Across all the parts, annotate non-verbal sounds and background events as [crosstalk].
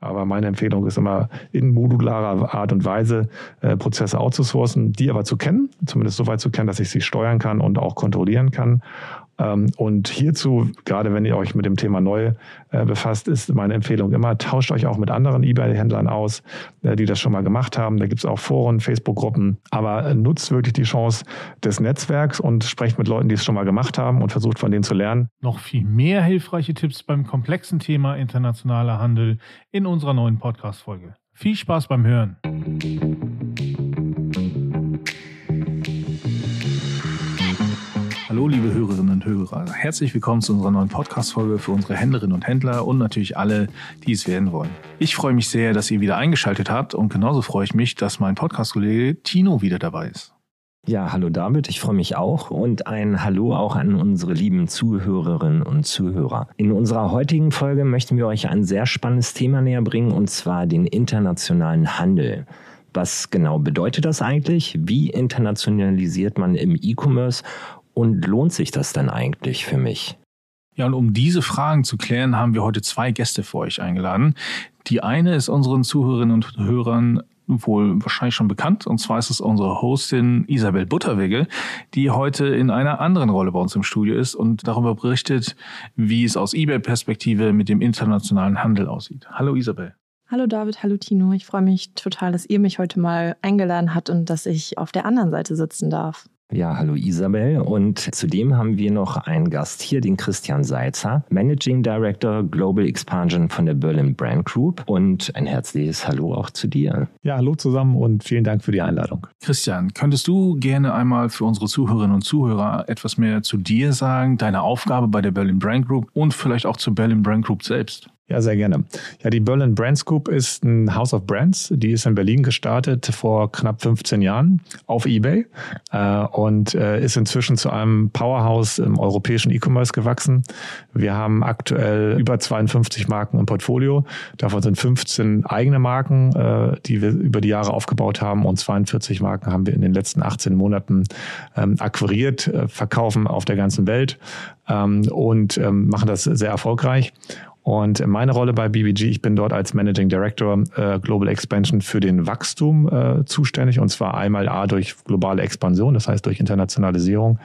Aber meine Empfehlung ist immer in modularer Art und Weise äh, Prozesse outzusourcen, die aber zu kennen, zumindest so weit zu kennen, dass ich sie steuern kann und auch kontrollieren kann. Ähm, und hierzu, gerade wenn ihr euch mit dem Thema neu äh, befasst, ist meine Empfehlung immer, tauscht euch auch mit anderen eBay-Händlern aus, äh, die das schon mal gemacht haben. Da gibt es auch Foren, Facebook-Gruppen. Aber äh, nutzt wirklich die Chance des Netzwerks und sprecht mit Leuten, die es schon mal gemacht haben und versucht von denen zu lernen. Noch viel mehr hilfreiche Tipps beim komplexen Thema internationaler Handel in unserer neuen Podcast-Folge. Viel Spaß beim Hören. Hallo, liebe Hörerinnen und Hörer. Herzlich willkommen zu unserer neuen Podcast-Folge für unsere Händlerinnen und Händler und natürlich alle, die es werden wollen. Ich freue mich sehr, dass ihr wieder eingeschaltet habt und genauso freue ich mich, dass mein Podcast-Kollege Tino wieder dabei ist. Ja, hallo David, ich freue mich auch und ein Hallo auch an unsere lieben Zuhörerinnen und Zuhörer. In unserer heutigen Folge möchten wir euch ein sehr spannendes Thema näher bringen und zwar den internationalen Handel. Was genau bedeutet das eigentlich? Wie internationalisiert man im E-Commerce und lohnt sich das dann eigentlich für mich? Ja, und um diese Fragen zu klären, haben wir heute zwei Gäste für euch eingeladen. Die eine ist unseren Zuhörerinnen und Hörern wohl wahrscheinlich schon bekannt. Und zwar ist es unsere Hostin Isabel Butterwegel, die heute in einer anderen Rolle bei uns im Studio ist und darüber berichtet, wie es aus eBay-Perspektive mit dem internationalen Handel aussieht. Hallo Isabel. Hallo David, hallo Tino. Ich freue mich total, dass ihr mich heute mal eingeladen habt und dass ich auf der anderen Seite sitzen darf. Ja, hallo Isabel. Und zudem haben wir noch einen Gast hier, den Christian Seitzer, Managing Director Global Expansion von der Berlin Brand Group. Und ein herzliches Hallo auch zu dir. Ja, hallo zusammen und vielen Dank für die Einladung. Christian, könntest du gerne einmal für unsere Zuhörerinnen und Zuhörer etwas mehr zu dir sagen, deine Aufgabe bei der Berlin Brand Group und vielleicht auch zur Berlin Brand Group selbst? Ja, sehr gerne. Ja, die Berlin Brands Group ist ein House of Brands. Die ist in Berlin gestartet vor knapp 15 Jahren auf eBay äh, und äh, ist inzwischen zu einem Powerhouse im europäischen E-Commerce gewachsen. Wir haben aktuell über 52 Marken im Portfolio. Davon sind 15 eigene Marken, äh, die wir über die Jahre aufgebaut haben und 42 Marken haben wir in den letzten 18 Monaten ähm, akquiriert, äh, verkaufen auf der ganzen Welt ähm, und ähm, machen das sehr erfolgreich. Und meine Rolle bei BBG, ich bin dort als Managing Director äh, Global Expansion für den Wachstum äh, zuständig. Und zwar einmal A durch globale Expansion, das heißt durch Internationalisierung,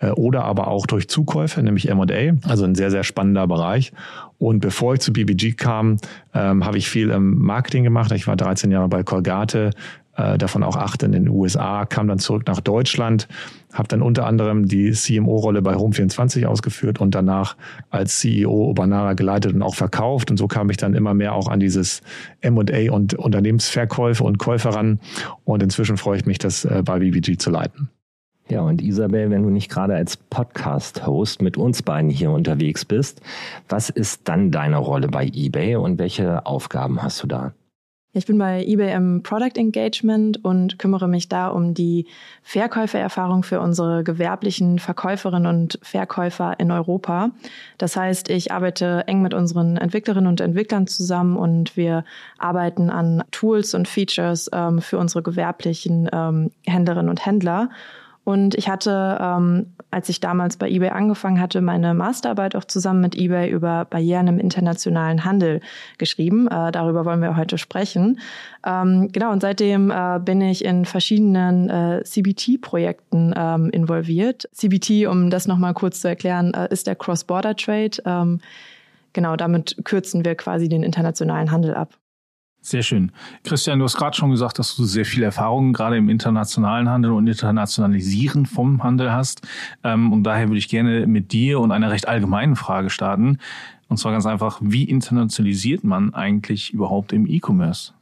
äh, oder aber auch durch Zukäufe, nämlich M&A. Also ein sehr, sehr spannender Bereich. Und bevor ich zu BBG kam, ähm, habe ich viel im Marketing gemacht. Ich war 13 Jahre bei Colgate, äh, davon auch acht in den USA, kam dann zurück nach Deutschland, habe dann unter anderem die CMO-Rolle bei Home24 ausgeführt und danach als CEO Obanara geleitet und auch verkauft. Und so kam ich dann immer mehr auch an dieses M&A und Unternehmensverkäufe und Käufe ran. Und inzwischen freue ich mich, das äh, bei BBG zu leiten. Ja, und Isabel, wenn du nicht gerade als Podcast-Host mit uns beiden hier unterwegs bist, was ist dann deine Rolle bei eBay und welche Aufgaben hast du da? Ich bin bei eBay im Product Engagement und kümmere mich da um die Verkäufererfahrung für unsere gewerblichen Verkäuferinnen und Verkäufer in Europa. Das heißt, ich arbeite eng mit unseren Entwicklerinnen und Entwicklern zusammen und wir arbeiten an Tools und Features ähm, für unsere gewerblichen ähm, Händlerinnen und Händler. Und ich hatte, ähm, als ich damals bei eBay angefangen hatte, meine Masterarbeit auch zusammen mit eBay über Barrieren im internationalen Handel geschrieben. Äh, darüber wollen wir heute sprechen. Ähm, genau, und seitdem äh, bin ich in verschiedenen äh, CBT-Projekten ähm, involviert. CBT, um das nochmal kurz zu erklären, äh, ist der Cross-Border Trade. Ähm, genau, damit kürzen wir quasi den internationalen Handel ab. Sehr schön. Christian, du hast gerade schon gesagt, dass du sehr viel Erfahrung gerade im internationalen Handel und Internationalisieren vom Handel hast. Ähm, und daher würde ich gerne mit dir und einer recht allgemeinen Frage starten. Und zwar ganz einfach, wie internationalisiert man eigentlich überhaupt im E-Commerce?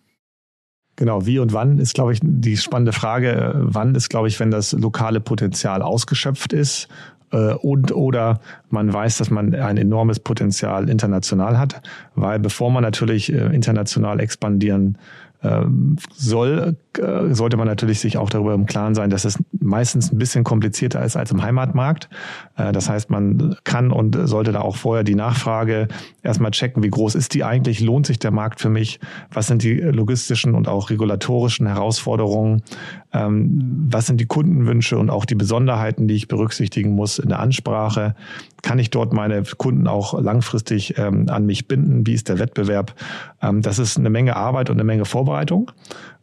Genau, wie und wann ist, glaube ich, die spannende Frage. Wann ist, glaube ich, wenn das lokale Potenzial ausgeschöpft ist äh, und oder man weiß, dass man ein enormes Potenzial international hat, weil bevor man natürlich äh, international expandieren ähm, soll, äh, sollte man natürlich sich auch darüber im Klaren sein, dass es meistens ein bisschen komplizierter ist als im Heimatmarkt. Äh, das heißt, man kann und sollte da auch vorher die Nachfrage erstmal checken, wie groß ist die eigentlich, lohnt sich der Markt für mich, was sind die logistischen und auch regulatorischen Herausforderungen, ähm, was sind die Kundenwünsche und auch die Besonderheiten, die ich berücksichtigen muss in der Ansprache. Kann ich dort meine Kunden auch langfristig ähm, an mich binden? Wie ist der Wettbewerb? Ähm, das ist eine Menge Arbeit und eine Menge Vorbereitung.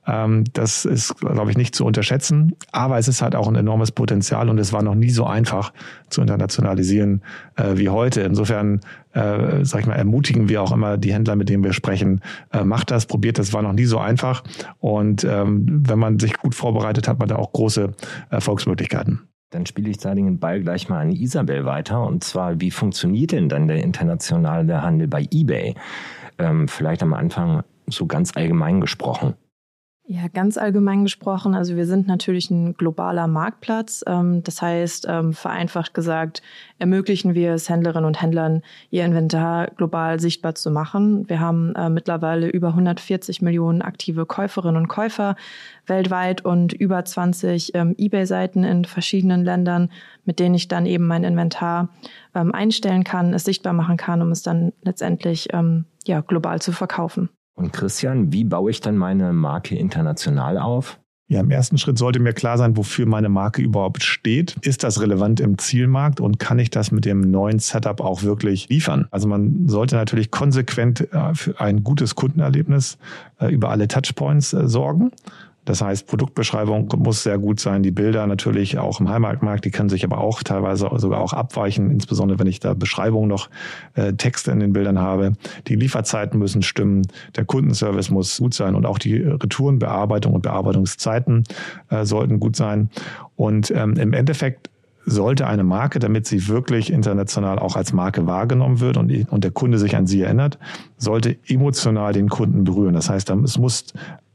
Ähm, das ist, glaube ich, nicht zu unterschätzen. Aber es ist halt auch ein enormes Potenzial und es war noch nie so einfach zu internationalisieren äh, wie heute. Insofern, äh, sag ich mal, ermutigen wir auch immer die Händler, mit denen wir sprechen, äh, macht das, probiert das, war noch nie so einfach. Und ähm, wenn man sich gut vorbereitet, hat man da auch große Erfolgsmöglichkeiten. Dann spiele ich da den Ball gleich mal an Isabel weiter. Und zwar, wie funktioniert denn dann der internationale Handel bei eBay? Ähm, vielleicht am Anfang so ganz allgemein gesprochen. Ja, ganz allgemein gesprochen, also wir sind natürlich ein globaler Marktplatz. Ähm, das heißt, ähm, vereinfacht gesagt, ermöglichen wir es Händlerinnen und Händlern, ihr Inventar global sichtbar zu machen. Wir haben äh, mittlerweile über 140 Millionen aktive Käuferinnen und Käufer weltweit und über 20 ähm, eBay-Seiten in verschiedenen Ländern, mit denen ich dann eben mein Inventar einstellen kann, es sichtbar machen kann, um es dann letztendlich ja, global zu verkaufen. Und Christian, wie baue ich dann meine Marke international auf? Ja, im ersten Schritt sollte mir klar sein, wofür meine Marke überhaupt steht. Ist das relevant im Zielmarkt und kann ich das mit dem neuen Setup auch wirklich liefern? Also man sollte natürlich konsequent äh, für ein gutes Kundenerlebnis äh, über alle Touchpoints äh, sorgen. Das heißt, Produktbeschreibung muss sehr gut sein. Die Bilder natürlich auch im Heimatmarkt, die können sich aber auch teilweise sogar auch abweichen, insbesondere wenn ich da Beschreibungen noch äh, Texte in den Bildern habe. Die Lieferzeiten müssen stimmen, der Kundenservice muss gut sein und auch die Retourenbearbeitung und Bearbeitungszeiten äh, sollten gut sein. Und ähm, im Endeffekt sollte eine Marke, damit sie wirklich international auch als Marke wahrgenommen wird und, und der Kunde sich an sie erinnert, sollte emotional den Kunden berühren. Das heißt, es muss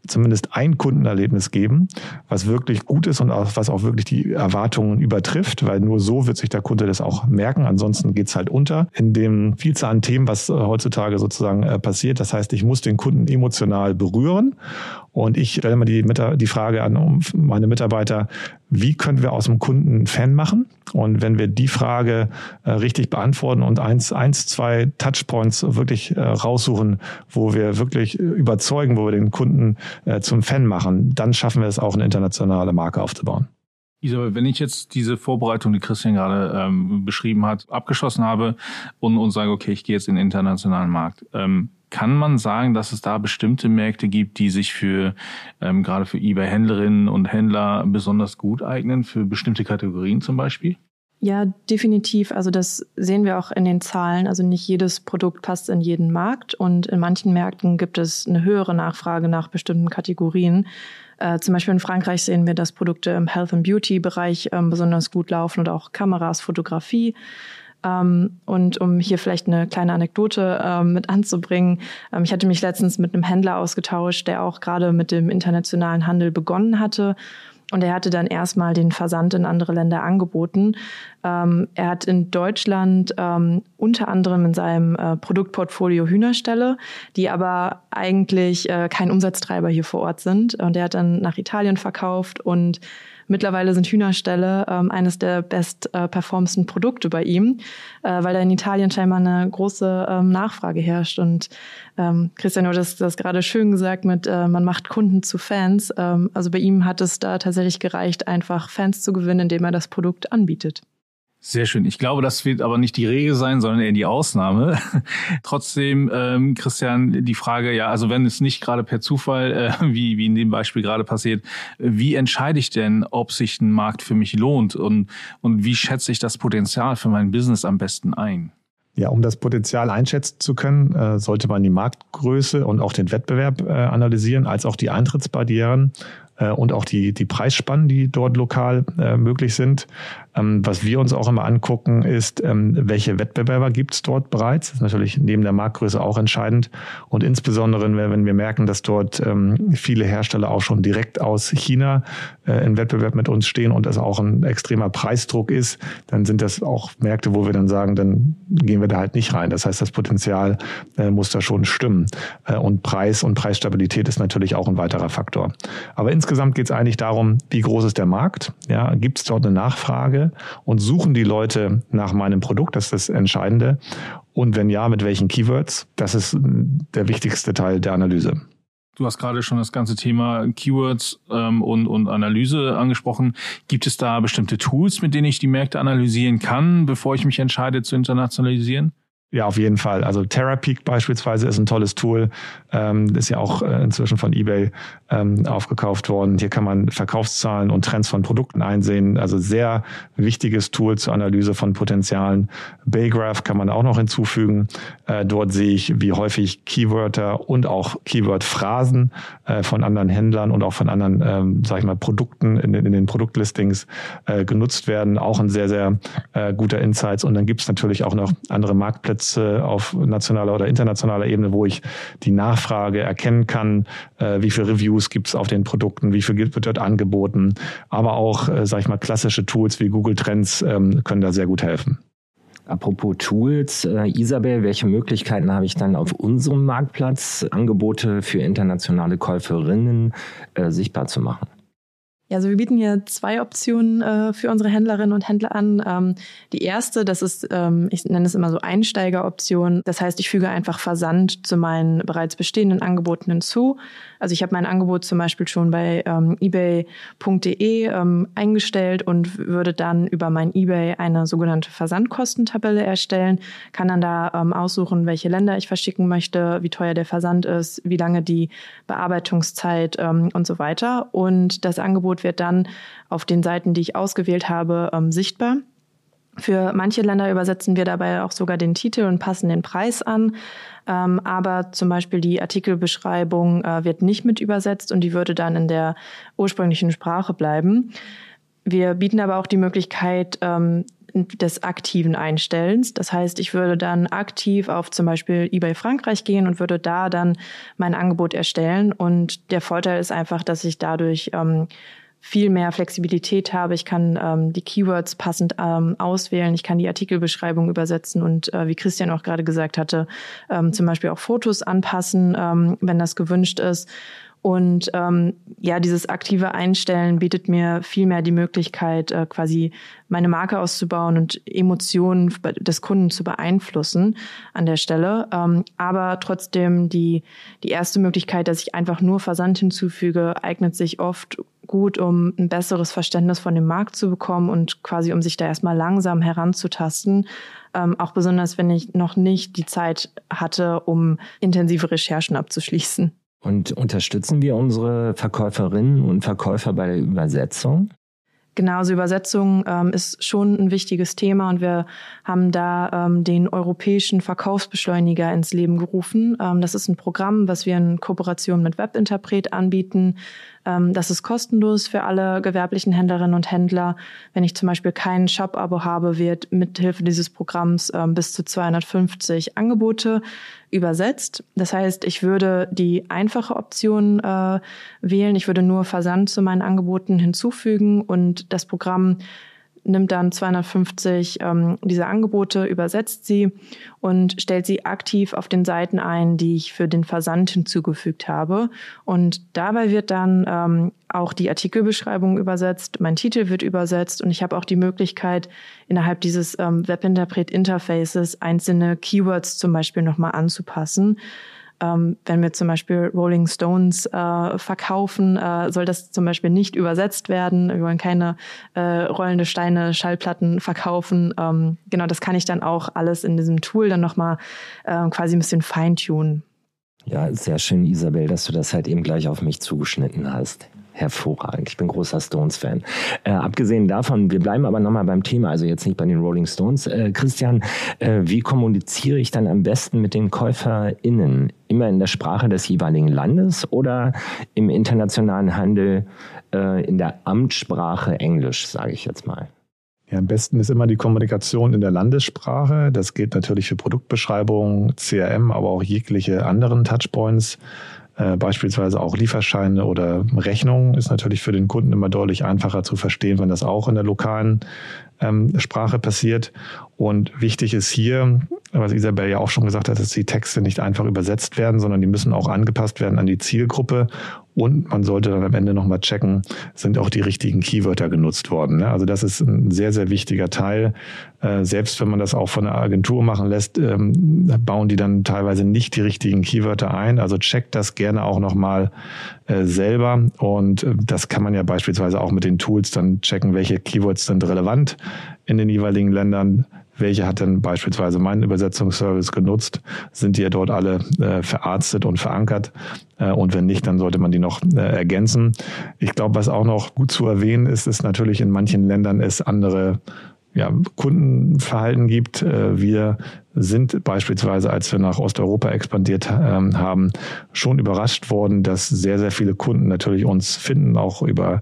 zumindest ein Kundenerlebnis geben, was wirklich gut ist und auch, was auch wirklich die Erwartungen übertrifft, weil nur so wird sich der Kunde das auch merken. Ansonsten geht's halt unter in dem Vielzahl an Themen, was äh, heutzutage sozusagen äh, passiert. Das heißt, ich muss den Kunden emotional berühren und ich stelle mal die, die Frage an meine Mitarbeiter, wie können wir aus dem Kunden einen Fan machen? Und wenn wir die Frage äh, richtig beantworten und eins, eins, zwei Touchpoints wirklich äh, raussuchen, wo wir wirklich überzeugen, wo wir den Kunden äh, zum Fan machen, dann schaffen wir es auch, eine internationale Marke aufzubauen. Isabel, wenn ich jetzt diese Vorbereitung, die Christian gerade ähm, beschrieben hat, abgeschlossen habe und, und sage, okay, ich gehe jetzt in den internationalen Markt, ähm, kann man sagen, dass es da bestimmte Märkte gibt, die sich für ähm, gerade für eBay-Händlerinnen und Händler besonders gut eignen, für bestimmte Kategorien zum Beispiel? Ja, definitiv. Also das sehen wir auch in den Zahlen. Also nicht jedes Produkt passt in jeden Markt und in manchen Märkten gibt es eine höhere Nachfrage nach bestimmten Kategorien. Äh, zum Beispiel in Frankreich sehen wir, dass Produkte im Health and Beauty Bereich ähm, besonders gut laufen und auch Kameras, Fotografie. Ähm, und um hier vielleicht eine kleine Anekdote ähm, mit anzubringen, ähm, ich hatte mich letztens mit einem Händler ausgetauscht, der auch gerade mit dem internationalen Handel begonnen hatte. Und er hatte dann erstmal den Versand in andere Länder angeboten. Ähm, er hat in Deutschland ähm, unter anderem in seinem äh, Produktportfolio Hühnerställe, die aber eigentlich äh, kein Umsatztreiber hier vor Ort sind. Und er hat dann nach Italien verkauft und Mittlerweile sind Hühnerställe ähm, eines der best äh, performsten Produkte bei ihm, äh, weil da in Italien scheinbar eine große ähm, Nachfrage herrscht. Und ähm, Christian hat das, das gerade schön gesagt mit, äh, man macht Kunden zu Fans. Ähm, also bei ihm hat es da tatsächlich gereicht, einfach Fans zu gewinnen, indem er das Produkt anbietet. Sehr schön. Ich glaube, das wird aber nicht die Regel sein, sondern eher die Ausnahme. [laughs] Trotzdem, ähm, Christian, die Frage, ja, also wenn es nicht gerade per Zufall, äh, [laughs] wie, wie in dem Beispiel gerade passiert, wie entscheide ich denn, ob sich ein Markt für mich lohnt und, und wie schätze ich das Potenzial für mein Business am besten ein? Ja, um das Potenzial einschätzen zu können, äh, sollte man die Marktgröße und auch den Wettbewerb äh, analysieren, als auch die Eintrittsbarrieren äh, und auch die, die Preisspannen, die dort lokal äh, möglich sind. Ähm, was wir uns auch immer angucken, ist, ähm, welche Wettbewerber gibt es dort bereits. Das ist natürlich neben der Marktgröße auch entscheidend. Und insbesondere, wenn wir merken, dass dort ähm, viele Hersteller auch schon direkt aus China äh, in Wettbewerb mit uns stehen und es auch ein extremer Preisdruck ist, dann sind das auch Märkte, wo wir dann sagen, dann gehen wir da halt nicht rein. Das heißt, das Potenzial äh, muss da schon stimmen. Äh, und Preis und Preisstabilität ist natürlich auch ein weiterer Faktor. Aber insgesamt geht es eigentlich darum, wie groß ist der Markt? Ja, gibt es dort eine Nachfrage und suchen die Leute nach meinem Produkt? Das ist das Entscheidende. Und wenn ja, mit welchen Keywords? Das ist der wichtigste Teil der Analyse. Du hast gerade schon das ganze Thema Keywords ähm, und, und Analyse angesprochen. Gibt es da bestimmte Tools, mit denen ich die Märkte analysieren kann, bevor ich mich entscheide zu internationalisieren? Ja, auf jeden Fall. Also TerraPeak beispielsweise ist ein tolles Tool. Ähm, ist ja auch äh, inzwischen von eBay ähm, aufgekauft worden. Hier kann man Verkaufszahlen und Trends von Produkten einsehen. Also sehr wichtiges Tool zur Analyse von Potenzialen. Baygraph kann man auch noch hinzufügen. Äh, dort sehe ich, wie häufig Keywörter und auch Keyword-Phrasen äh, von anderen Händlern und auch von anderen, ähm, sag ich mal, Produkten in, in den Produktlistings äh, genutzt werden. Auch ein sehr, sehr äh, guter Insights. Und dann gibt es natürlich auch noch andere Marktplätze Marktplätze auf nationaler oder internationaler Ebene, wo ich die Nachfrage erkennen kann, äh, wie viele Reviews gibt es auf den Produkten, wie viel wird dort angeboten. Aber auch, äh, sage ich mal, klassische Tools wie Google Trends ähm, können da sehr gut helfen. Apropos Tools, äh, Isabel, welche Möglichkeiten habe ich dann auf unserem Marktplatz, Angebote für internationale Käuferinnen äh, sichtbar zu machen? Ja, also wir bieten hier zwei Optionen äh, für unsere Händlerinnen und Händler an. Ähm, die erste, das ist, ähm, ich nenne es immer so Einsteigeroption. Das heißt, ich füge einfach Versand zu meinen bereits bestehenden Angeboten hinzu. Also ich habe mein Angebot zum Beispiel schon bei ähm, ebay.de ähm, eingestellt und würde dann über mein eBay eine sogenannte Versandkostentabelle erstellen, kann dann da ähm, aussuchen, welche Länder ich verschicken möchte, wie teuer der Versand ist, wie lange die Bearbeitungszeit ähm, und so weiter. Und das Angebot wird dann auf den Seiten, die ich ausgewählt habe, ähm, sichtbar. Für manche Länder übersetzen wir dabei auch sogar den Titel und passen den Preis an. Ähm, aber zum Beispiel die Artikelbeschreibung äh, wird nicht mit übersetzt und die würde dann in der ursprünglichen Sprache bleiben. Wir bieten aber auch die Möglichkeit ähm, des aktiven Einstellens. Das heißt, ich würde dann aktiv auf zum Beispiel eBay Frankreich gehen und würde da dann mein Angebot erstellen. Und der Vorteil ist einfach, dass ich dadurch ähm, viel mehr Flexibilität habe. Ich kann ähm, die Keywords passend ähm, auswählen. Ich kann die Artikelbeschreibung übersetzen und äh, wie Christian auch gerade gesagt hatte, ähm, zum Beispiel auch Fotos anpassen, ähm, wenn das gewünscht ist. Und ähm, ja, dieses aktive Einstellen bietet mir viel mehr die Möglichkeit, äh, quasi meine Marke auszubauen und Emotionen des Kunden zu beeinflussen an der Stelle. Ähm, aber trotzdem die, die erste Möglichkeit, dass ich einfach nur Versand hinzufüge, eignet sich oft gut, um ein besseres Verständnis von dem Markt zu bekommen und quasi um sich da erstmal langsam heranzutasten. Ähm, auch besonders, wenn ich noch nicht die Zeit hatte, um intensive Recherchen abzuschließen. Und unterstützen wir unsere Verkäuferinnen und Verkäufer bei der Übersetzung? Genau, also Übersetzung ähm, ist schon ein wichtiges Thema und wir haben da ähm, den europäischen Verkaufsbeschleuniger ins Leben gerufen. Ähm, das ist ein Programm, was wir in Kooperation mit Webinterpret anbieten, das ist kostenlos für alle gewerblichen Händlerinnen und Händler. Wenn ich zum Beispiel kein Shop-Abo habe, wird mithilfe dieses Programms ähm, bis zu 250 Angebote übersetzt. Das heißt, ich würde die einfache Option äh, wählen. Ich würde nur Versand zu meinen Angeboten hinzufügen und das Programm nimmt dann 250 ähm, dieser Angebote, übersetzt sie und stellt sie aktiv auf den Seiten ein, die ich für den Versand hinzugefügt habe. Und dabei wird dann ähm, auch die Artikelbeschreibung übersetzt, mein Titel wird übersetzt und ich habe auch die Möglichkeit, innerhalb dieses ähm, Webinterpret-Interfaces einzelne Keywords zum Beispiel nochmal anzupassen ähm, wenn wir zum Beispiel Rolling Stones äh, verkaufen, äh, soll das zum Beispiel nicht übersetzt werden. Wir wollen keine äh, rollende Steine, Schallplatten verkaufen. Ähm, genau, das kann ich dann auch alles in diesem Tool dann nochmal äh, quasi ein bisschen feintunen. Ja, sehr schön, Isabel, dass du das halt eben gleich auf mich zugeschnitten hast hervorragend. Ich bin großer Stones-Fan. Äh, abgesehen davon, wir bleiben aber nochmal beim Thema, also jetzt nicht bei den Rolling Stones. Äh, Christian, äh, wie kommuniziere ich dann am besten mit den KäuferInnen? Immer in der Sprache des jeweiligen Landes oder im internationalen Handel äh, in der Amtssprache Englisch, sage ich jetzt mal? Ja, am besten ist immer die Kommunikation in der Landessprache. Das gilt natürlich für Produktbeschreibungen, CRM, aber auch jegliche anderen Touchpoints. Äh, beispielsweise auch Lieferscheine oder Rechnungen ist natürlich für den Kunden immer deutlich einfacher zu verstehen, wenn das auch in der lokalen ähm, Sprache passiert. Und wichtig ist hier, was Isabel ja auch schon gesagt hat, dass die Texte nicht einfach übersetzt werden, sondern die müssen auch angepasst werden an die Zielgruppe. Und man sollte dann am Ende nochmal checken, sind auch die richtigen Keywörter genutzt worden. Ne? Also das ist ein sehr, sehr wichtiger Teil. Äh, selbst wenn man das auch von der Agentur machen lässt, ähm, bauen die dann teilweise nicht die richtigen Keywörter ein. Also checkt das gerne auch nochmal äh, selber. Und äh, das kann man ja beispielsweise auch mit den Tools dann checken, welche Keywords sind relevant in den jeweiligen Ländern welche hat denn beispielsweise mein Übersetzungsservice genutzt? Sind die ja dort alle äh, verarztet und verankert? Äh, und wenn nicht, dann sollte man die noch äh, ergänzen. Ich glaube, was auch noch gut zu erwähnen ist, ist natürlich in manchen Ländern es andere ja, Kundenverhalten gibt. Äh, wir sind beispielsweise, als wir nach Osteuropa expandiert ähm, haben, schon überrascht worden, dass sehr, sehr viele Kunden natürlich uns finden, auch über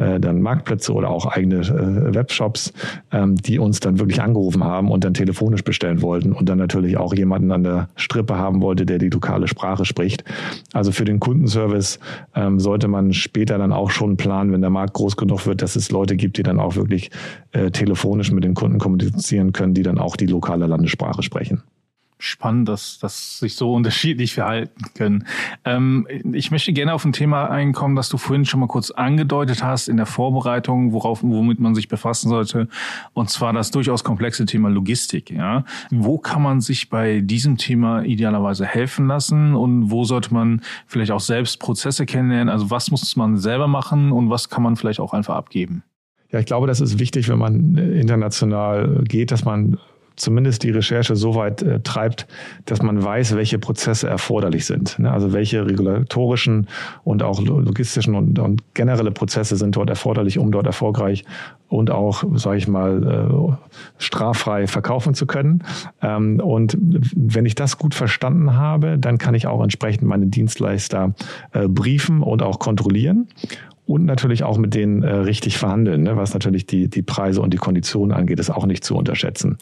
äh, dann Marktplätze oder auch eigene äh, Webshops, ähm, die uns dann wirklich angerufen haben und dann telefonisch bestellen wollten und dann natürlich auch jemanden an der Strippe haben wollte, der die lokale Sprache spricht. Also für den Kundenservice ähm, sollte man später dann auch schon planen, wenn der Markt groß genug wird, dass es Leute gibt, die dann auch wirklich äh, telefonisch mit den Kunden kommunizieren können, die dann auch die lokale Landessprache sprechen sprechen spannend, dass, dass sich so unterschiedlich verhalten können. Ähm, ich möchte gerne auf ein Thema einkommen, das du vorhin schon mal kurz angedeutet hast in der Vorbereitung, worauf, womit man sich befassen sollte, und zwar das durchaus komplexe Thema Logistik. Ja, wo kann man sich bei diesem Thema idealerweise helfen lassen und wo sollte man vielleicht auch selbst Prozesse kennenlernen? Also was muss man selber machen und was kann man vielleicht auch einfach abgeben? Ja, ich glaube, das ist wichtig, wenn man international geht, dass man zumindest die Recherche so weit äh, treibt, dass man weiß, welche Prozesse erforderlich sind. Ne? Also welche regulatorischen und auch logistischen und, und, generelle Prozesse sind dort erforderlich, um dort erfolgreich und auch, sage ich mal, äh, straffrei verkaufen zu können. Ähm, und wenn ich das gut verstanden habe, dann kann ich auch entsprechend meine Dienstleister äh, briefen und auch kontrollieren und natürlich auch mit denen äh, richtig verhandeln, ne? was natürlich die, die Preise und die Konditionen angeht, ist auch nicht zu unterschätzen.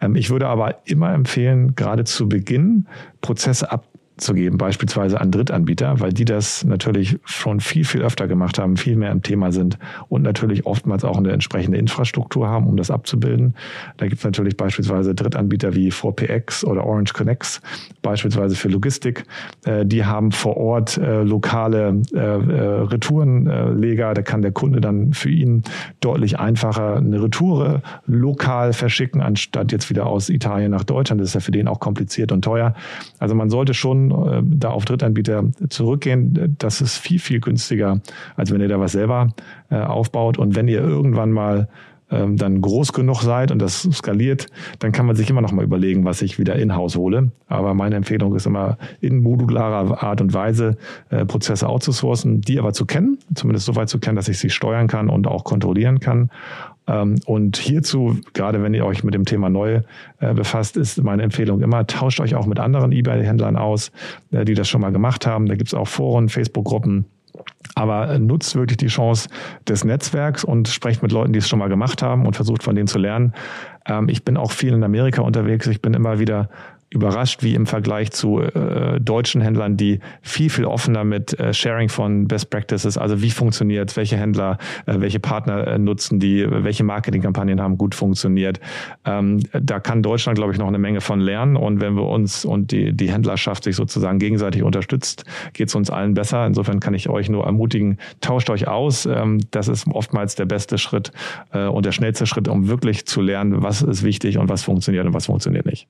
Ähm, ich würde aber immer empfehlen, gerade zu Beginn Prozesse ab zu geben, beispielsweise an Drittanbieter, weil die das natürlich schon viel, viel öfter gemacht haben, viel mehr im Thema sind und natürlich oftmals auch eine entsprechende Infrastruktur haben, um das abzubilden. Da gibt es natürlich beispielsweise Drittanbieter wie 4PX oder Orange Connects, beispielsweise für Logistik. Äh, die haben vor Ort äh, lokale äh, Retourenleger. Da kann der Kunde dann für ihn deutlich einfacher eine Retoure lokal verschicken, anstatt jetzt wieder aus Italien nach Deutschland. Das ist ja für den auch kompliziert und teuer. Also man sollte schon äh, da auf Drittanbieter zurückgehen. Das ist viel, viel günstiger, als wenn ihr da was selber äh, aufbaut. Und wenn ihr irgendwann mal ähm, dann groß genug seid und das skaliert, dann kann man sich immer noch mal überlegen, was ich wieder in-house hole. Aber meine Empfehlung ist immer in modularer Art und Weise äh, Prozesse outzusourcen, die aber zu kennen, zumindest so weit zu kennen, dass ich sie steuern kann und auch kontrollieren kann. Ähm, und hierzu, gerade wenn ihr euch mit dem Thema neu äh, befasst, ist meine Empfehlung immer, tauscht euch auch mit anderen eBay-Händlern aus, äh, die das schon mal gemacht haben. Da gibt es auch Foren, Facebook-Gruppen. Aber nutzt wirklich die Chance des Netzwerks und sprecht mit Leuten, die es schon mal gemacht haben und versucht von denen zu lernen. Ähm, ich bin auch viel in Amerika unterwegs. Ich bin immer wieder überrascht, wie im Vergleich zu äh, deutschen Händlern, die viel, viel offener mit äh, Sharing von Best Practices, also wie funktioniert, welche Händler, äh, welche Partner äh, nutzen die, welche Marketingkampagnen haben gut funktioniert. Ähm, da kann Deutschland, glaube ich, noch eine Menge von lernen. Und wenn wir uns und die, die Händlerschaft sich sozusagen gegenseitig unterstützt, geht es uns allen besser. Insofern kann ich euch nur ermutigen, tauscht euch aus. Ähm, das ist oftmals der beste Schritt äh, und der schnellste Schritt, um wirklich zu lernen, was ist wichtig und was funktioniert und was funktioniert nicht.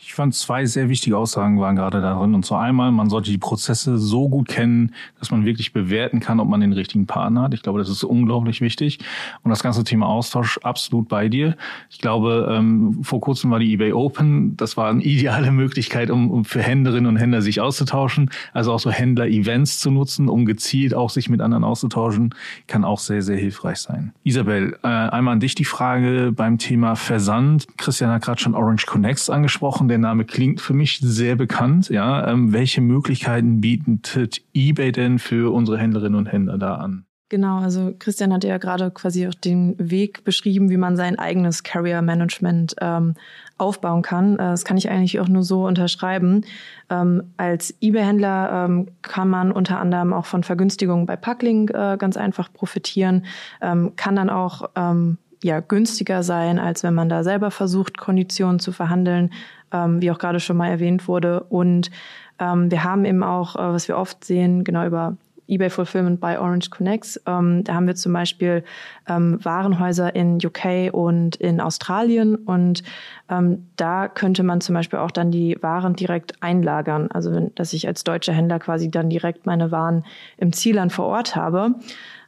Ich fand zwei sehr wichtige Aussagen waren gerade darin. Und zwar einmal, man sollte die Prozesse so gut kennen, dass man wirklich bewerten kann, ob man den richtigen Partner hat. Ich glaube, das ist unglaublich wichtig. Und das ganze Thema Austausch absolut bei dir. Ich glaube, ähm, vor kurzem war die eBay Open. Das war eine ideale Möglichkeit, um, um für Händlerinnen und Händler sich auszutauschen. Also auch so Händler-Events zu nutzen, um gezielt auch sich mit anderen auszutauschen, kann auch sehr, sehr hilfreich sein. Isabel, äh, einmal an dich die Frage beim Thema Versand. Christian hat gerade schon Orange Connects angesprochen. Der Name klingt für mich sehr bekannt. Ja, ähm, welche Möglichkeiten bietet eBay denn für unsere Händlerinnen und Händler da an? Genau, also Christian hat ja gerade quasi auch den Weg beschrieben, wie man sein eigenes Career Management ähm, aufbauen kann. Äh, das kann ich eigentlich auch nur so unterschreiben. Ähm, als eBay-Händler ähm, kann man unter anderem auch von Vergünstigungen bei Packlink äh, ganz einfach profitieren, ähm, kann dann auch ähm, ja günstiger sein, als wenn man da selber versucht, Konditionen zu verhandeln, ähm, wie auch gerade schon mal erwähnt wurde. Und ähm, wir haben eben auch, äh, was wir oft sehen, genau über eBay Fulfillment by Orange Connects. Ähm, da haben wir zum Beispiel ähm, Warenhäuser in UK und in Australien und ähm, da könnte man zum Beispiel auch dann die Waren direkt einlagern. Also wenn, dass ich als deutscher Händler quasi dann direkt meine Waren im Zielland vor Ort habe.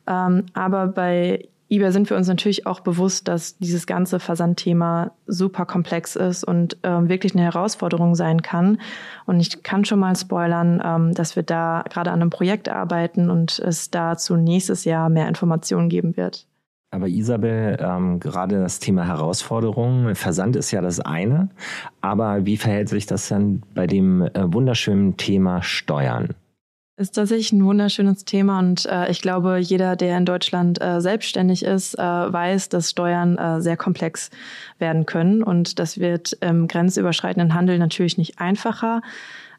Ähm, aber bei eBay sind wir uns natürlich auch bewusst, dass dieses ganze Versandthema super komplex ist und ähm, wirklich eine Herausforderung sein kann. Und ich kann schon mal spoilern, ähm, dass wir da gerade an einem Projekt arbeiten und es dazu nächstes Jahr mehr Informationen geben wird. Aber Isabel, ähm, gerade das Thema Herausforderungen, Versand ist ja das eine, aber wie verhält sich das dann bei dem äh, wunderschönen Thema Steuern? Ist tatsächlich ein wunderschönes Thema und äh, ich glaube, jeder, der in Deutschland äh, selbstständig ist, äh, weiß, dass Steuern äh, sehr komplex werden können und das wird im grenzüberschreitenden Handel natürlich nicht einfacher.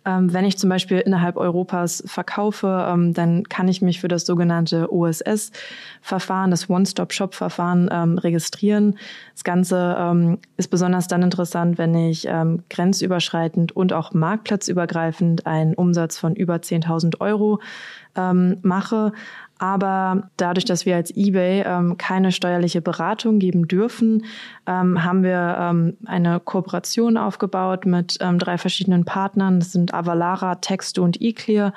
Ähm, wenn ich zum Beispiel innerhalb Europas verkaufe, ähm, dann kann ich mich für das sogenannte OSS-Verfahren, das One-Stop-Shop-Verfahren ähm, registrieren. Das Ganze ähm, ist besonders dann interessant, wenn ich ähm, grenzüberschreitend und auch marktplatzübergreifend einen Umsatz von über 10.000 Euro ähm, mache. Aber dadurch, dass wir als eBay ähm, keine steuerliche Beratung geben dürfen, ähm, haben wir ähm, eine Kooperation aufgebaut mit ähm, drei verschiedenen Partnern. Das sind Avalara, Texto und eClear.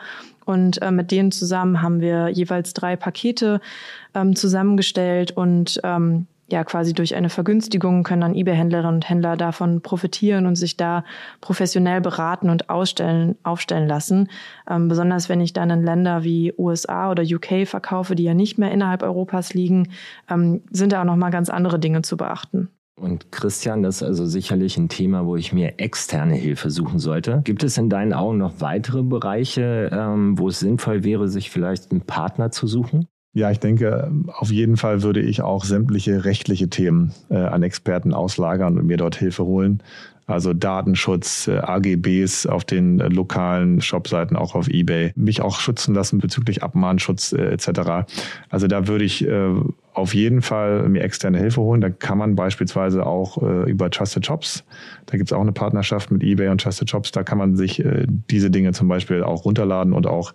Und äh, mit denen zusammen haben wir jeweils drei Pakete ähm, zusammengestellt und ähm, ja quasi durch eine Vergünstigung können dann eBay-Händlerinnen und Händler davon profitieren und sich da professionell beraten und ausstellen, aufstellen lassen. Ähm, besonders wenn ich dann in Länder wie USA oder UK verkaufe, die ja nicht mehr innerhalb Europas liegen, ähm, sind da auch nochmal ganz andere Dinge zu beachten. Und Christian, das ist also sicherlich ein Thema, wo ich mir externe Hilfe suchen sollte. Gibt es in deinen Augen noch weitere Bereiche, ähm, wo es sinnvoll wäre, sich vielleicht einen Partner zu suchen? Ja, ich denke, auf jeden Fall würde ich auch sämtliche rechtliche Themen äh, an Experten auslagern und mir dort Hilfe holen. Also Datenschutz, äh, AGBs auf den äh, lokalen Shopseiten, auch auf eBay, mich auch schützen lassen bezüglich Abmahnschutz äh, etc. Also da würde ich äh, auf jeden Fall mir externe Hilfe holen. Da kann man beispielsweise auch äh, über Trusted Shops, da gibt es auch eine Partnerschaft mit eBay und Trusted Shops, da kann man sich äh, diese Dinge zum Beispiel auch runterladen und auch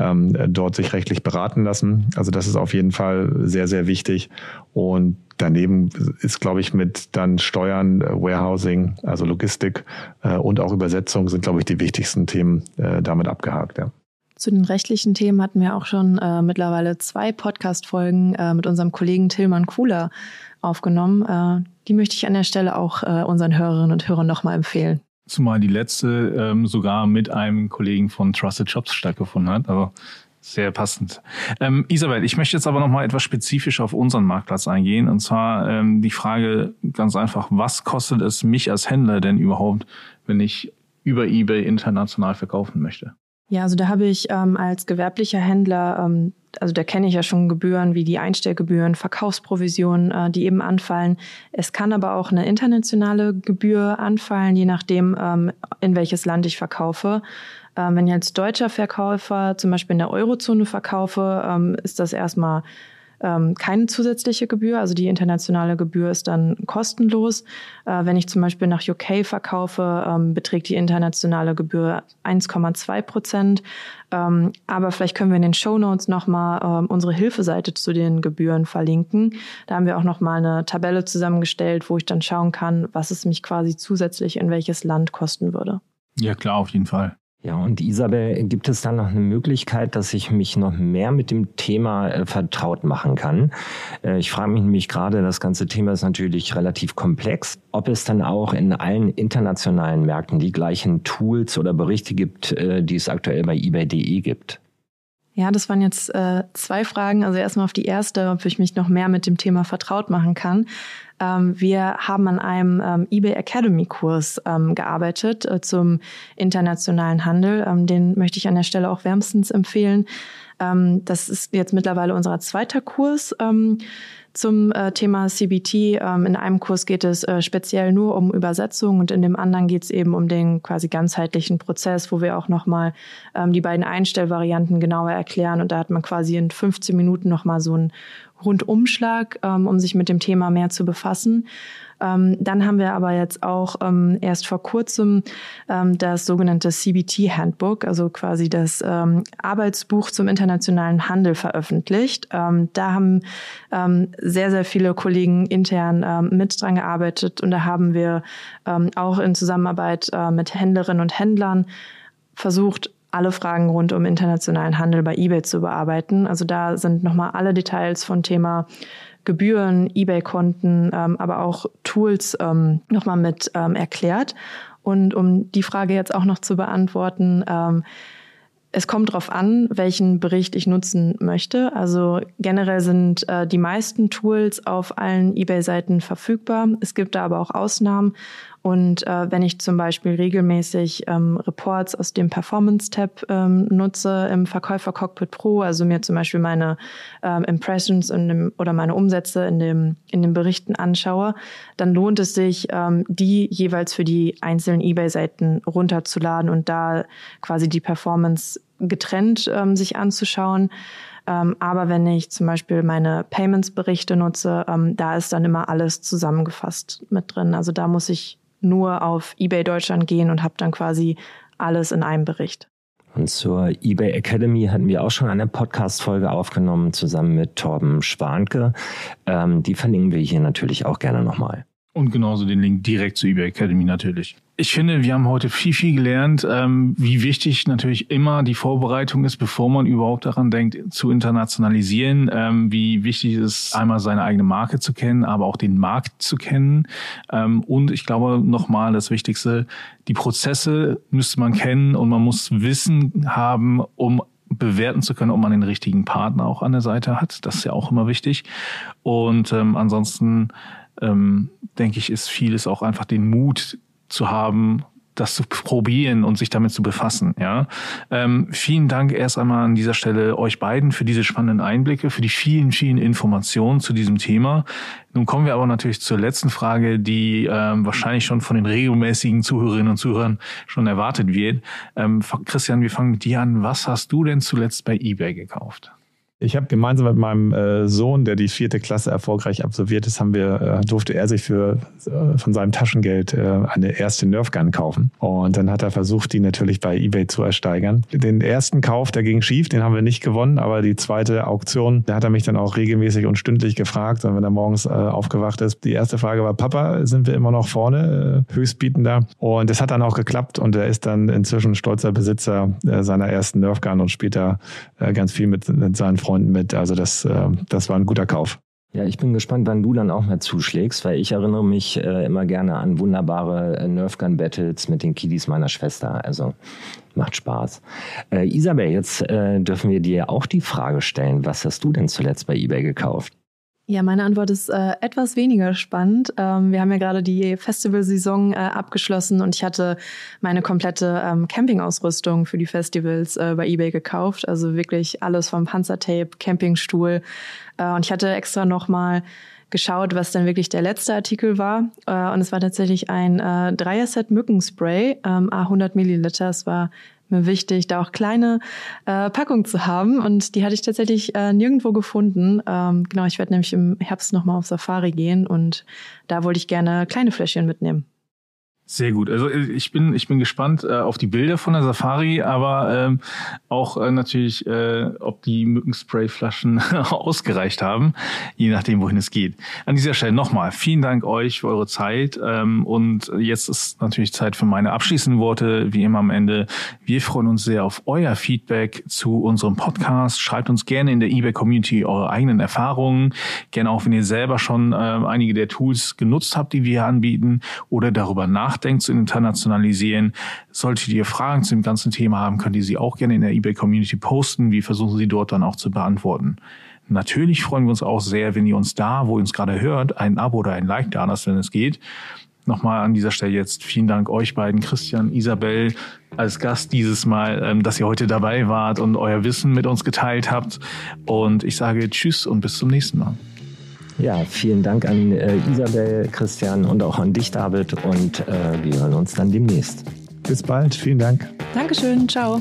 ähm, dort sich rechtlich beraten lassen. Also das ist auf jeden Fall sehr, sehr wichtig. Und daneben ist, glaube ich, mit dann Steuern, äh, Warehousing, also Logistik äh, und auch Übersetzung sind, glaube ich, die wichtigsten Themen äh, damit abgehakt. Ja. Zu den rechtlichen Themen hatten wir auch schon äh, mittlerweile zwei Podcast-Folgen äh, mit unserem Kollegen Tilman Kuhler aufgenommen. Äh, die möchte ich an der Stelle auch äh, unseren Hörerinnen und Hörern nochmal empfehlen. Zumal die letzte ähm, sogar mit einem Kollegen von Trusted Shops stattgefunden hat. Also sehr passend. Ähm, Isabel, ich möchte jetzt aber noch mal etwas spezifisch auf unseren Marktplatz eingehen. Und zwar ähm, die Frage ganz einfach, was kostet es mich als Händler denn überhaupt, wenn ich über eBay international verkaufen möchte? Ja, also da habe ich ähm, als gewerblicher Händler, ähm, also da kenne ich ja schon Gebühren wie die Einstellgebühren, Verkaufsprovisionen, äh, die eben anfallen. Es kann aber auch eine internationale Gebühr anfallen, je nachdem, ähm, in welches Land ich verkaufe. Ähm, wenn ich als deutscher Verkäufer zum Beispiel in der Eurozone verkaufe, ähm, ist das erstmal ähm, keine zusätzliche Gebühr. Also die internationale Gebühr ist dann kostenlos. Äh, wenn ich zum Beispiel nach UK verkaufe, ähm, beträgt die internationale Gebühr 1,2 Prozent. Ähm, aber vielleicht können wir in den Show Notes nochmal ähm, unsere Hilfeseite zu den Gebühren verlinken. Da haben wir auch nochmal eine Tabelle zusammengestellt, wo ich dann schauen kann, was es mich quasi zusätzlich in welches Land kosten würde. Ja, klar, auf jeden Fall. Ja, und Isabel, gibt es dann noch eine Möglichkeit, dass ich mich noch mehr mit dem Thema äh, vertraut machen kann? Äh, ich frage mich nämlich gerade, das ganze Thema ist natürlich relativ komplex, ob es dann auch in allen internationalen Märkten die gleichen Tools oder Berichte gibt, äh, die es aktuell bei eBay.de gibt. Ja, das waren jetzt äh, zwei Fragen. Also erstmal auf die erste, ob ich mich noch mehr mit dem Thema vertraut machen kann. Ähm, wir haben an einem ähm, eBay Academy Kurs ähm, gearbeitet äh, zum internationalen Handel. Ähm, den möchte ich an der Stelle auch wärmstens empfehlen. Ähm, das ist jetzt mittlerweile unser zweiter Kurs. Ähm, zum äh, Thema CBT. Ähm, in einem Kurs geht es äh, speziell nur um Übersetzung und in dem anderen geht es eben um den quasi ganzheitlichen Prozess, wo wir auch nochmal ähm, die beiden Einstellvarianten genauer erklären. Und da hat man quasi in 15 Minuten nochmal so einen Rundumschlag, ähm, um sich mit dem Thema mehr zu befassen. Ähm, dann haben wir aber jetzt auch ähm, erst vor kurzem ähm, das sogenannte CBT Handbook, also quasi das ähm, Arbeitsbuch zum internationalen Handel veröffentlicht. Ähm, da haben ähm, sehr, sehr viele Kollegen intern ähm, mit dran gearbeitet und da haben wir ähm, auch in Zusammenarbeit äh, mit Händlerinnen und Händlern versucht, alle Fragen rund um internationalen Handel bei eBay zu bearbeiten. Also da sind nochmal alle Details von Thema Gebühren, eBay-Konten, ähm, aber auch Tools ähm, nochmal mit ähm, erklärt. Und um die Frage jetzt auch noch zu beantworten, ähm, es kommt darauf an, welchen Bericht ich nutzen möchte. Also generell sind äh, die meisten Tools auf allen eBay-Seiten verfügbar. Es gibt da aber auch Ausnahmen. Und äh, wenn ich zum Beispiel regelmäßig ähm, Reports aus dem Performance-Tab ähm, nutze im Verkäufer Cockpit Pro, also mir zum Beispiel meine ähm, Impressions in dem, oder meine Umsätze in, dem, in den Berichten anschaue, dann lohnt es sich, ähm, die jeweils für die einzelnen eBay-Seiten runterzuladen und da quasi die Performance getrennt ähm, sich anzuschauen. Ähm, aber wenn ich zum Beispiel meine Payments-Berichte nutze, ähm, da ist dann immer alles zusammengefasst mit drin. Also da muss ich nur auf eBay Deutschland gehen und habe dann quasi alles in einem Bericht. Und zur eBay Academy hatten wir auch schon eine Podcast-Folge aufgenommen, zusammen mit Torben Schwanke. Ähm, die verlinken wir hier natürlich auch gerne nochmal. Und genauso den Link direkt zur eBay Academy natürlich. Ich finde, wir haben heute viel, viel gelernt, ähm, wie wichtig natürlich immer die Vorbereitung ist, bevor man überhaupt daran denkt, zu internationalisieren. Ähm, wie wichtig es ist, einmal seine eigene Marke zu kennen, aber auch den Markt zu kennen. Ähm, und ich glaube nochmal das Wichtigste, die Prozesse müsste man kennen und man muss Wissen haben, um bewerten zu können, ob man den richtigen Partner auch an der Seite hat. Das ist ja auch immer wichtig. Und ähm, ansonsten ähm, denke ich, ist vieles auch einfach den Mut zu haben, das zu probieren und sich damit zu befassen. Ja, ähm, vielen Dank erst einmal an dieser Stelle euch beiden für diese spannenden Einblicke, für die vielen, vielen Informationen zu diesem Thema. Nun kommen wir aber natürlich zur letzten Frage, die ähm, wahrscheinlich schon von den regelmäßigen Zuhörerinnen und Zuhörern schon erwartet wird. Ähm, Christian, wir fangen mit dir an. Was hast du denn zuletzt bei eBay gekauft? Ich habe gemeinsam mit meinem äh, Sohn, der die vierte Klasse erfolgreich absolviert ist, haben wir, äh, durfte er sich für äh, von seinem Taschengeld äh, eine erste Nerfgun kaufen. Und dann hat er versucht, die natürlich bei eBay zu ersteigern. Den ersten Kauf, der ging schief, den haben wir nicht gewonnen, aber die zweite Auktion, da hat er mich dann auch regelmäßig und stündlich gefragt, wenn er morgens äh, aufgewacht ist. Die erste Frage war, Papa, sind wir immer noch vorne, äh, höchstbietender? Und es hat dann auch geklappt und er ist dann inzwischen stolzer Besitzer seiner ersten Nerfgun und später äh, ganz viel mit, mit seinen Freunden Freunden mit. Also das, äh, das war ein guter Kauf. Ja, ich bin gespannt, wann du dann auch mal zuschlägst, weil ich erinnere mich äh, immer gerne an wunderbare äh, Nerfgun-Battles mit den Kiddies meiner Schwester. Also macht Spaß. Äh, Isabel, jetzt äh, dürfen wir dir auch die Frage stellen, was hast du denn zuletzt bei eBay gekauft? Ja, meine Antwort ist äh, etwas weniger spannend. Ähm, wir haben ja gerade die Festivalsaison äh, abgeschlossen und ich hatte meine komplette ähm, Campingausrüstung für die Festivals äh, bei eBay gekauft. Also wirklich alles vom Panzertape, Campingstuhl. Äh, und ich hatte extra nochmal geschaut, was dann wirklich der letzte Artikel war. Äh, und es war tatsächlich ein äh, Dreier-Set Mückenspray, ähm, A100 Milliliter. Es war mir wichtig, da auch kleine äh, Packungen zu haben. Und die hatte ich tatsächlich äh, nirgendwo gefunden. Ähm, genau, ich werde nämlich im Herbst nochmal auf Safari gehen und da wollte ich gerne kleine Fläschchen mitnehmen. Sehr gut. Also äh, ich bin ich bin gespannt äh, auf die Bilder von der Safari, aber ähm, auch äh, natürlich, äh, ob die Mückensprayflaschen [laughs] ausgereicht haben, je nachdem, wohin es geht. An dieser Stelle nochmal vielen Dank euch für eure Zeit ähm, und jetzt ist natürlich Zeit für meine abschließenden Worte, wie immer am Ende. Wir freuen uns sehr auf euer Feedback zu unserem Podcast. Schreibt uns gerne in der eBay Community eure eigenen Erfahrungen, gerne auch, wenn ihr selber schon äh, einige der Tools genutzt habt, die wir anbieten oder darüber nach nachdenkt, zu internationalisieren. Solltet ihr Fragen zu dem ganzen Thema haben, könnt ihr sie auch gerne in der eBay Community posten. Wir versuchen sie dort dann auch zu beantworten. Natürlich freuen wir uns auch sehr, wenn ihr uns da, wo ihr uns gerade hört, ein Abo oder ein Like da lasst, wenn es geht. nochmal an dieser Stelle jetzt vielen Dank euch beiden, Christian, Isabel, als Gast dieses Mal, ähm, dass ihr heute dabei wart und euer Wissen mit uns geteilt habt. Und ich sage Tschüss und bis zum nächsten Mal. Ja, vielen Dank an äh, Isabel, Christian und auch an dich, David. Und äh, wir hören uns dann demnächst. Bis bald. Vielen Dank. Dankeschön. Ciao.